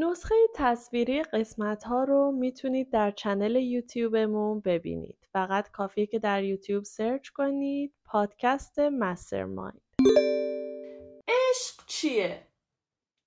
نسخه تصویری قسمت ها رو می‌تونید در channel یوتیوبمون ببینید. فقط کافیه که در یوتیوب search کنید پادکست مسترمایند. عشق چیه؟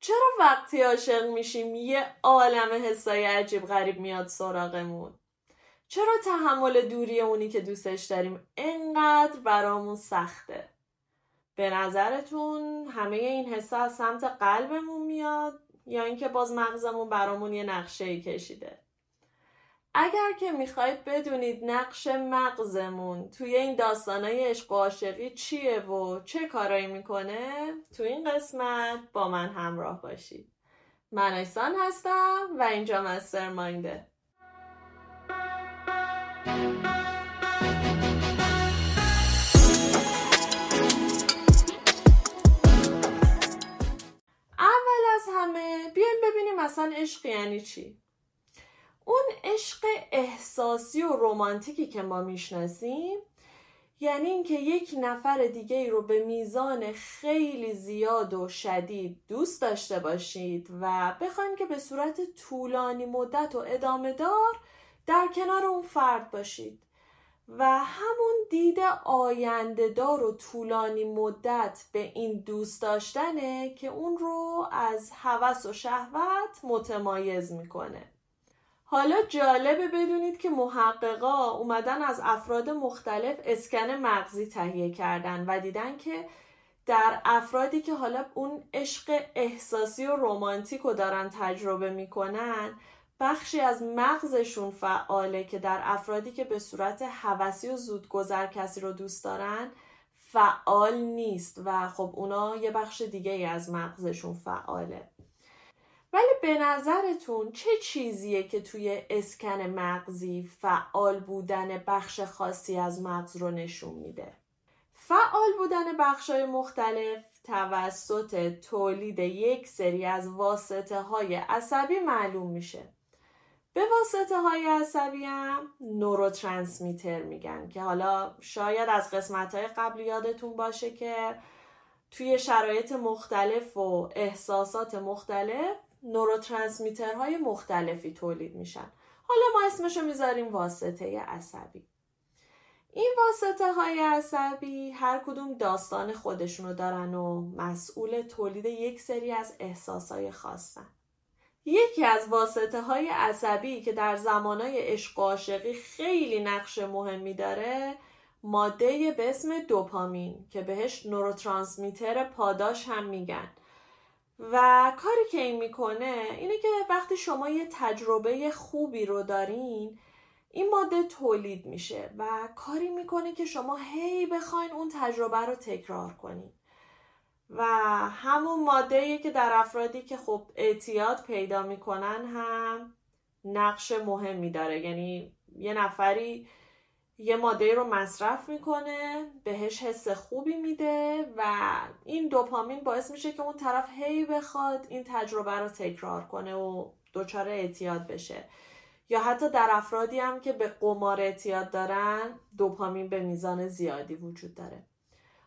چرا وقتی عاشق میشیم یه عالم حسای عجیب غریب میاد سراغمون؟ چرا تحمل دوری اونی که دوستش داریم انقدر برامون سخته؟ به نظرتون همه این حسا از سمت قلبمون میاد یا اینکه باز مغزمون برامون یه نقشه ای کشیده. اگر که می‌خواید بدونید نقش مغزمون توی این داستانای عشق و عاشقی چیه و چه کارایی می‌کنه تو این قسمت با من همراه باشید. من ایسان هستم و اینجا مستر ماینده همه بیایم ببینیم مثلا عشق یعنی چی. اون عشق احساسی و رومانتیکی که ما می‌شناسیم یعنی اینکه یک نفر دیگه ای رو به میزان خیلی زیاد و شدید دوست داشته باشید و بخوایم که به صورت طولانی مدت و ادامه دار در کنار اون فرد باشید. و همون دید آینده دار و طولانی مدت به این دوست داشتنه که اون رو از هوس و شهوت متمایز می‌کنه. حالا جالبه بدونید که محققا اومدن از افراد مختلف اسکن مغزی تهیه کردن و دیدن که در افرادی که حالا اون عشق احساسی و رومانتیک رو دارن تجربه می‌کنن بخشی از مغزشون فعاله که در افرادی که به صورت حوسی و زودگذر کسی رو دوست دارن فعال نیست و خب اونا یه بخش دیگه ای از مغزشون فعاله ولی به نظرتون چه چیزیه که توی اسکن مغزی فعال بودن بخش خاصی از مغز رو نشون میده؟ فعال بودن بخش های مختلف توسط تولید یک سری از واسطه های عصبی معلوم میشه به واسطه های عصبی هم نوروترانسمیتر میگن که حالا شاید از قسمت های قبل یادتون باشه که توی شرایط مختلف و احساسات مختلف های مختلفی تولید میشن. حالا ما اسمشو می‌ذاریم واسطه عصبی. این واسطه های عصبی هر کدوم داستان خودشونو دارن و مسئول تولید یک سری از احساس های خاصن. یکی از واسطه های عصبی که در زمانای عشق و عاشقی خیلی نقش مهمی داره ماده به اسم دوپامین که بهش نوروترانسمیتر پاداش هم میگن. و کاری که این می‌کنه اینه که وقتی شما یه تجربه خوبی رو دارین این ماده تولید میشه و کاری می‌کنه که شما هی بخواین اون تجربه رو تکرار کنین. و همون ماده که در افرادی که خب اعتیاد پیدا می‌کنن هم نقش مهمی داره. یعنی یه نفری یه ماده رو مصرف می‌کنه بهش حس خوبی میده و این دوپامین باعث میشه که اون طرف هی بخواد این تجربه رو تکرار کنه و دچار اعتیاد بشه. یا حتی در افرادی هم که به قمار اعتیاد دارن دوپامین به میزان زیادی وجود داره.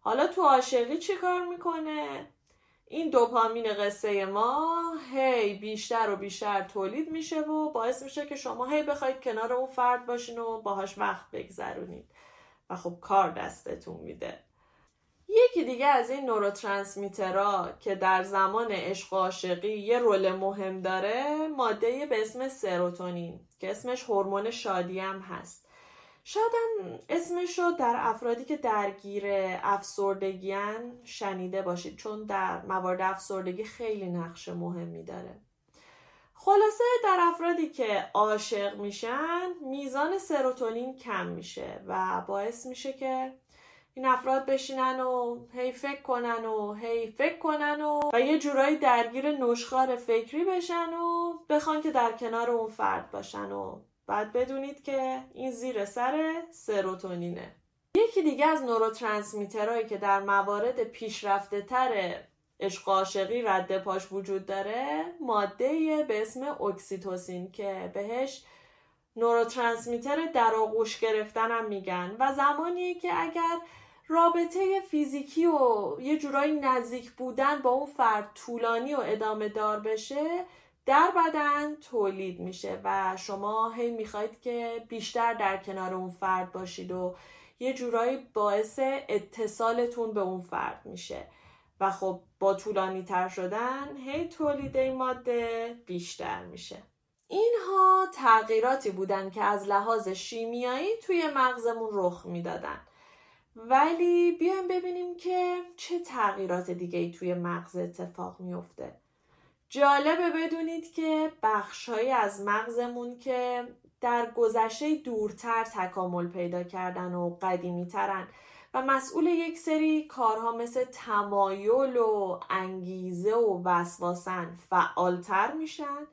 حالا تو عاشقی چی کار می‌کنه؟ این دوپامین قصه ما هی بیشتر و بیشتر تولید میشه و باعث میشه که شما هی بخواید کنار اون فرد باشین و باهاش وقت بگذرونید و خب کار دستتون میده یکی دیگه از این نوروترانسمیترها که در زمان عشق و عاشقی یه رول مهم داره ماده به اسم سروتونین که اسمش هورمون شادی هم هست شاید هم اسمش رو در افرادی که درگیر افسردگیان شنیده باشید چون در موارد افسردگی خیلی نقش مهمی داره. خلاصه در افرادی که عاشق میشن میزان سروتونین کم میشه و باعث میشه که این افراد بشینن و هی فکر کنن و هی فکر کنن و و یه جورایی درگیر نشخار فکری بشن و بخوان که در کنار اون فرد باشن و بعد بدونید که این زیر سر سروتونینه. یکی دیگه از نوروترانسمیترهایی که در موارد پیشرفته تر عشق عاشقی رد پاش وجود داره ماده به اسم اکسیتوسین که بهش نوروترانسمیتر در آغوش گرفتن هم میگن و زمانیه که اگر رابطه فیزیکی و یه جورایی نزدیک بودن با اون فرد طولانی و ادامه دار بشه در بدن تولید میشه و شما هی می‌خواید که بیشتر در کنار اون فرد باشید و یه جورایی باعث اتصالتون به اون فرد میشه. و خب با طولانی تر شدن هی تولید این ماده بیشتر میشه. اینها تغییراتی بودن که از لحاظ شیمیایی توی مغزمون رخ می‌دادن. ولی بیایم ببینیم که چه تغییرات دیگه ای توی مغز اتفاق میفته جالبه بدونید که بخشهایی از مغزمون که در گذشته دورتر تکامل پیدا کردن و قدیمی ترن و مسئول یک سری کارها مثل تمایل و انگیزه و وسواسن فعالتر میشن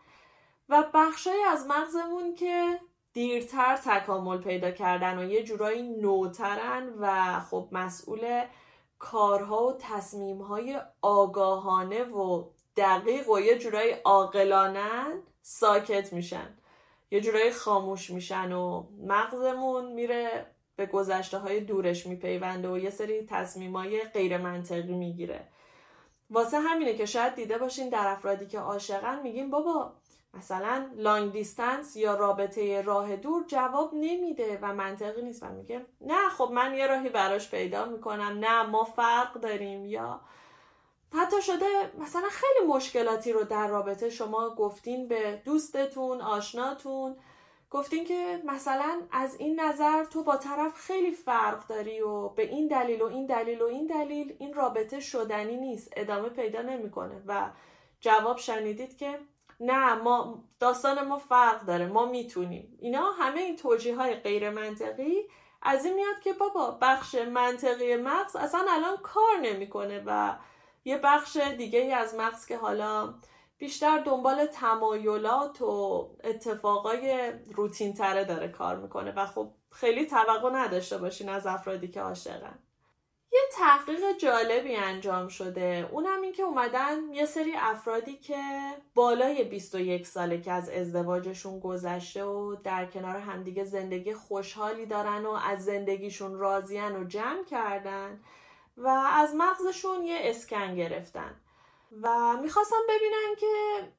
و بخشهایی از مغزمون که دیرتر تکامل پیدا کردن و یه جورایی نوترن و خب مسئول کارها و تصمیمهای آگاهانه و دقیق و یه جورایی عاقلانن ساکت میشن. یه جورایی خاموش میشن و مغزمون میره به گذشته های دورش میپیونده و یه سری تصمیم های غیر منطقی می‌گیره. واسه همینه که شاید دیده باشین در افرادی که عاشقن میگیم بابا مثلا لانگ دیستنس یا رابطه راه دور جواب نمیده و منطقی نیست. و میگه نه خب من یه راهی براش پیدا می‌کنم. نه ما فرق داریم. یا حتی شده مثلا خیلی مشکلاتی رو در رابطه شما گفتین به دوستتون آشناتون. گفتین که مثلا از این نظر تو با طرف خیلی فرق داری و به این دلیل و این دلیل و این دلیل این رابطه شدنی نیست ادامه پیدا نمی‌کنه. و جواب شنیدید که نه ما داستان ما فرق داره ما می‌تونیم. اینا همه این توجیه های غیر منطقی از این میاد که بابا بخش منطقی مغز اصلا الان کار نمی‌کنه و یه بخش دیگه ای از مغز که حالا بیشتر دنبال تمایلات و اتفاقای روتین تره داره کار می‌کنه و خب خیلی توقع نداشته باشین از افرادی که عاشقن. یه تحقیق جالبی انجام شده. اونم این که اومدن یه سری افرادی که بالای 21 ساله که از ازدواجشون گذشته و در کنار همدیگه زندگی خوشحالی دارن و از زندگیشون راضیان و جمع کردن و از مغزشون یه اسکن گرفتن و می‌خواستم ببینن که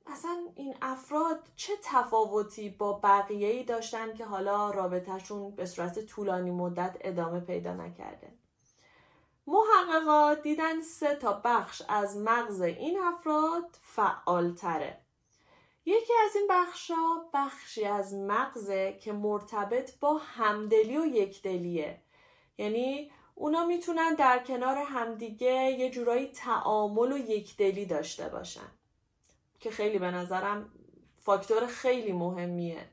اصلا این افراد چه تفاوتی با بقیه ای داشتن که حالا رابطهشون به صورت طولانی مدت ادامه پیدا نکرده. محققات دیدن سه تا بخش از مغز این افراد فعالتره. یکی از این بخشا بخشی از مغزه که مرتبط با همدلی و یکدلیه. یعنی اونا می‌تونن در کنار همدیگه یه جورایی تعامل و یکدلی داشته باشن. که خیلی به نظرم فاکتور خیلی مهمیه.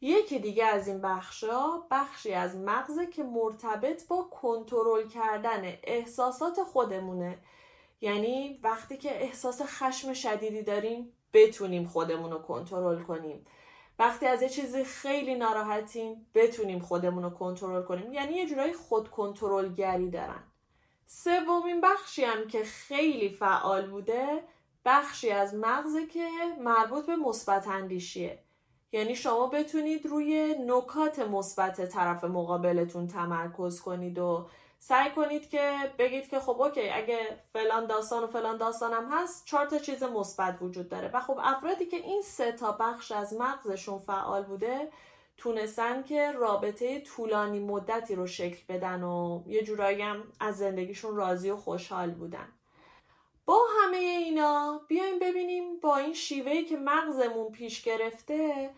یکی دیگه از این بخشا بخشی از مغزه که مرتبط با کنترل کردن احساسات خودمونه. یعنی وقتی که احساس خشم شدیدی داریم بتونیم خودمون رو کنترل کنیم. وقتی از یه چیزی خیلی ناراحتیم بتونیم خودمون رو کنترل کنیم. یعنی یه جورایی خود کنترلگری دارن. سومین بخشی هم که خیلی فعال بوده بخشی از مغزه که مربوط به مثبت اندیشیه. یعنی شما بتونید روی نکات مثبت طرف مقابلتون تمرکز کنید و سعی کنید که بگید که خب اوکی اگه فلان داستان و فلان داستانم هست چهار تا چیز مثبت وجود داره. و خب افرادی که این سه تا بخش از مغزشون فعال بوده تونستن که رابطه طولانی مدتی رو شکل بدن و یه جورایی هم از زندگیشون راضی و خوشحال بودن. با همه اینا بیایم ببینیم با این شیوهی که مغزمون پیش گرفته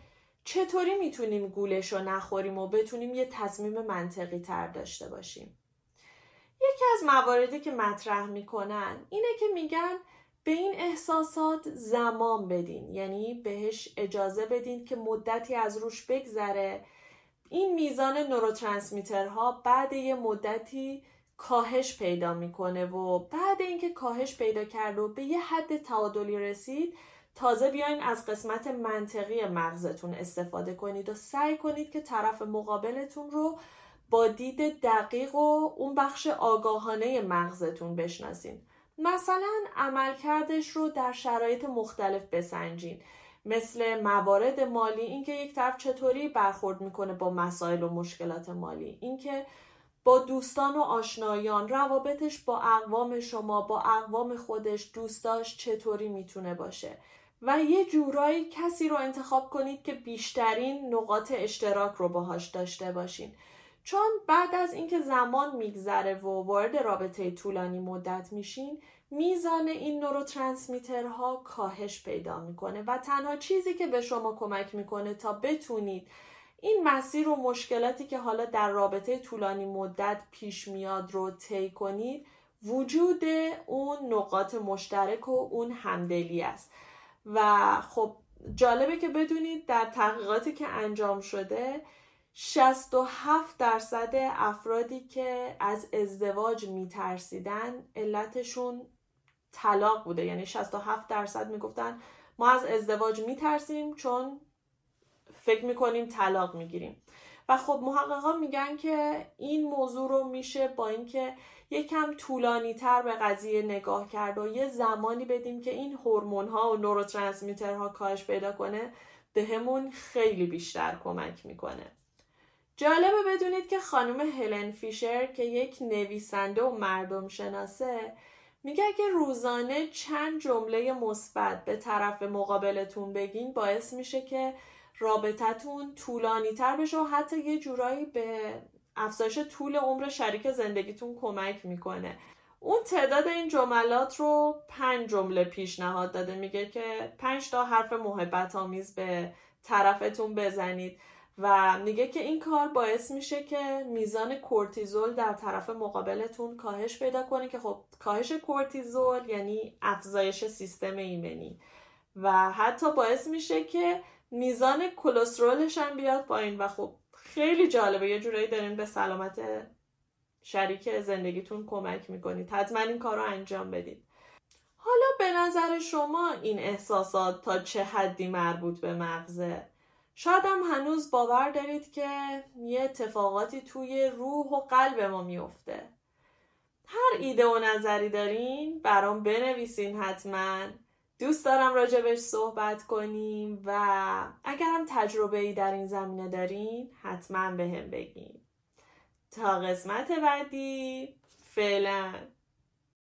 چطوری می‌تونیم گولش رو نخوریم و بتونیم یه تصمیم منطقی تر داشته باشیم. یکی از مواردی که مطرح می‌کنن اینه که میگن به این احساسات زمان بدین یعنی بهش اجازه بدین که مدتی از روش بگذره. این میزان نوروترانسمیترها بعد یه مدتی کاهش پیدا می‌کنه و بعد اینکه کاهش پیدا کرد و به یه حد تعادلی رسید تازه بیاین از قسمت منطقی مغزتون استفاده کنید و سعی کنید که طرف مقابلتون رو با دید دقیق و اون بخش آگاهانه مغزتون بشناسین. مثلا عملکردش رو در شرایط مختلف بسنجین. مثل موارد مالی اینکه یک طرف چطوری برخورد می‌کنه با مسائل و مشکلات مالی. اینکه با دوستان و آشنایان روابطش با اقوام شما با اقوام خودش دوستاش چطوری می‌تونه باشه. و یه جورایی کسی رو انتخاب کنید که بیشترین نقاط اشتراک رو باهاش داشته باشین. چون بعد از اینکه زمان میگذره و وارد رابطه طولانی مدت میشین میزان این نوروترانسمیترها کاهش پیدا می‌کنه و تنها چیزی که به شما کمک می‌کنه تا بتونید این مسیر و مشکلاتی که حالا در رابطه طولانی مدت پیش میاد رو طی کنید وجود اون نقاط مشترک و اون همدلی است. و خب جالبه که بدونید در تحقیقاتی که انجام شده 67 درصد افرادی که از ازدواج میترسیدن علتشون طلاق بوده. یعنی 67 درصد می‌گفتن ما از ازدواج میترسیم چون فکر می‌کنیم طلاق می‌گیریم. و خب محققا میگن که این موضوع رو میشه با اینکه یکم طولانی تر به قضیه نگاه کرد و یه زمانی بدیم که این هورمون ها و نوروترانسمیترها کاهش پیدا کنه به همون خیلی بیشتر کمک می‌کنه. جالبه بدونید که خانم هلن فیشر که یک نویسنده و مردم شناسه میگه که روزانه چند جمله مثبت به طرف مقابلتون بگین باعث میشه که رابطتون طولانی تر بشه و حتی یه جورایی به افزایش طول عمر شریک زندگیتون کمک می‌کنه. اون تعداد این جملات رو پنج جمله پیشنهاد داده. میگه که پنج تا حرف محبت آمیز به طرفتون بزنید. و میگه که این کار باعث میشه که میزان کورتیزول در طرف مقابلتون کاهش پیدا کنه که خب کاهش کورتیزول یعنی افزایش سیستم ایمنی و حتی باعث میشه که میزان کلسترولش هم بیاد پایین و خب خیلی جالبه. یه جورایی دارین به سلامت شریک زندگیتون کمک می‌کنید. حتما این کار رو انجام بدید. حالا به نظر شما این احساسات تا چه حدی مربوط به مغزه؟ شاید هم هنوز باور دارید که یه اتفاقاتی توی روح و قلب ما میفته. هر ایده و نظری دارین برام بنویسین حتما. دوست دارم راجبش صحبت کنیم و اگر هم تجربه ای در این زمینه دارین حتما به هم بگین. تا قسمت بعدی فعلا.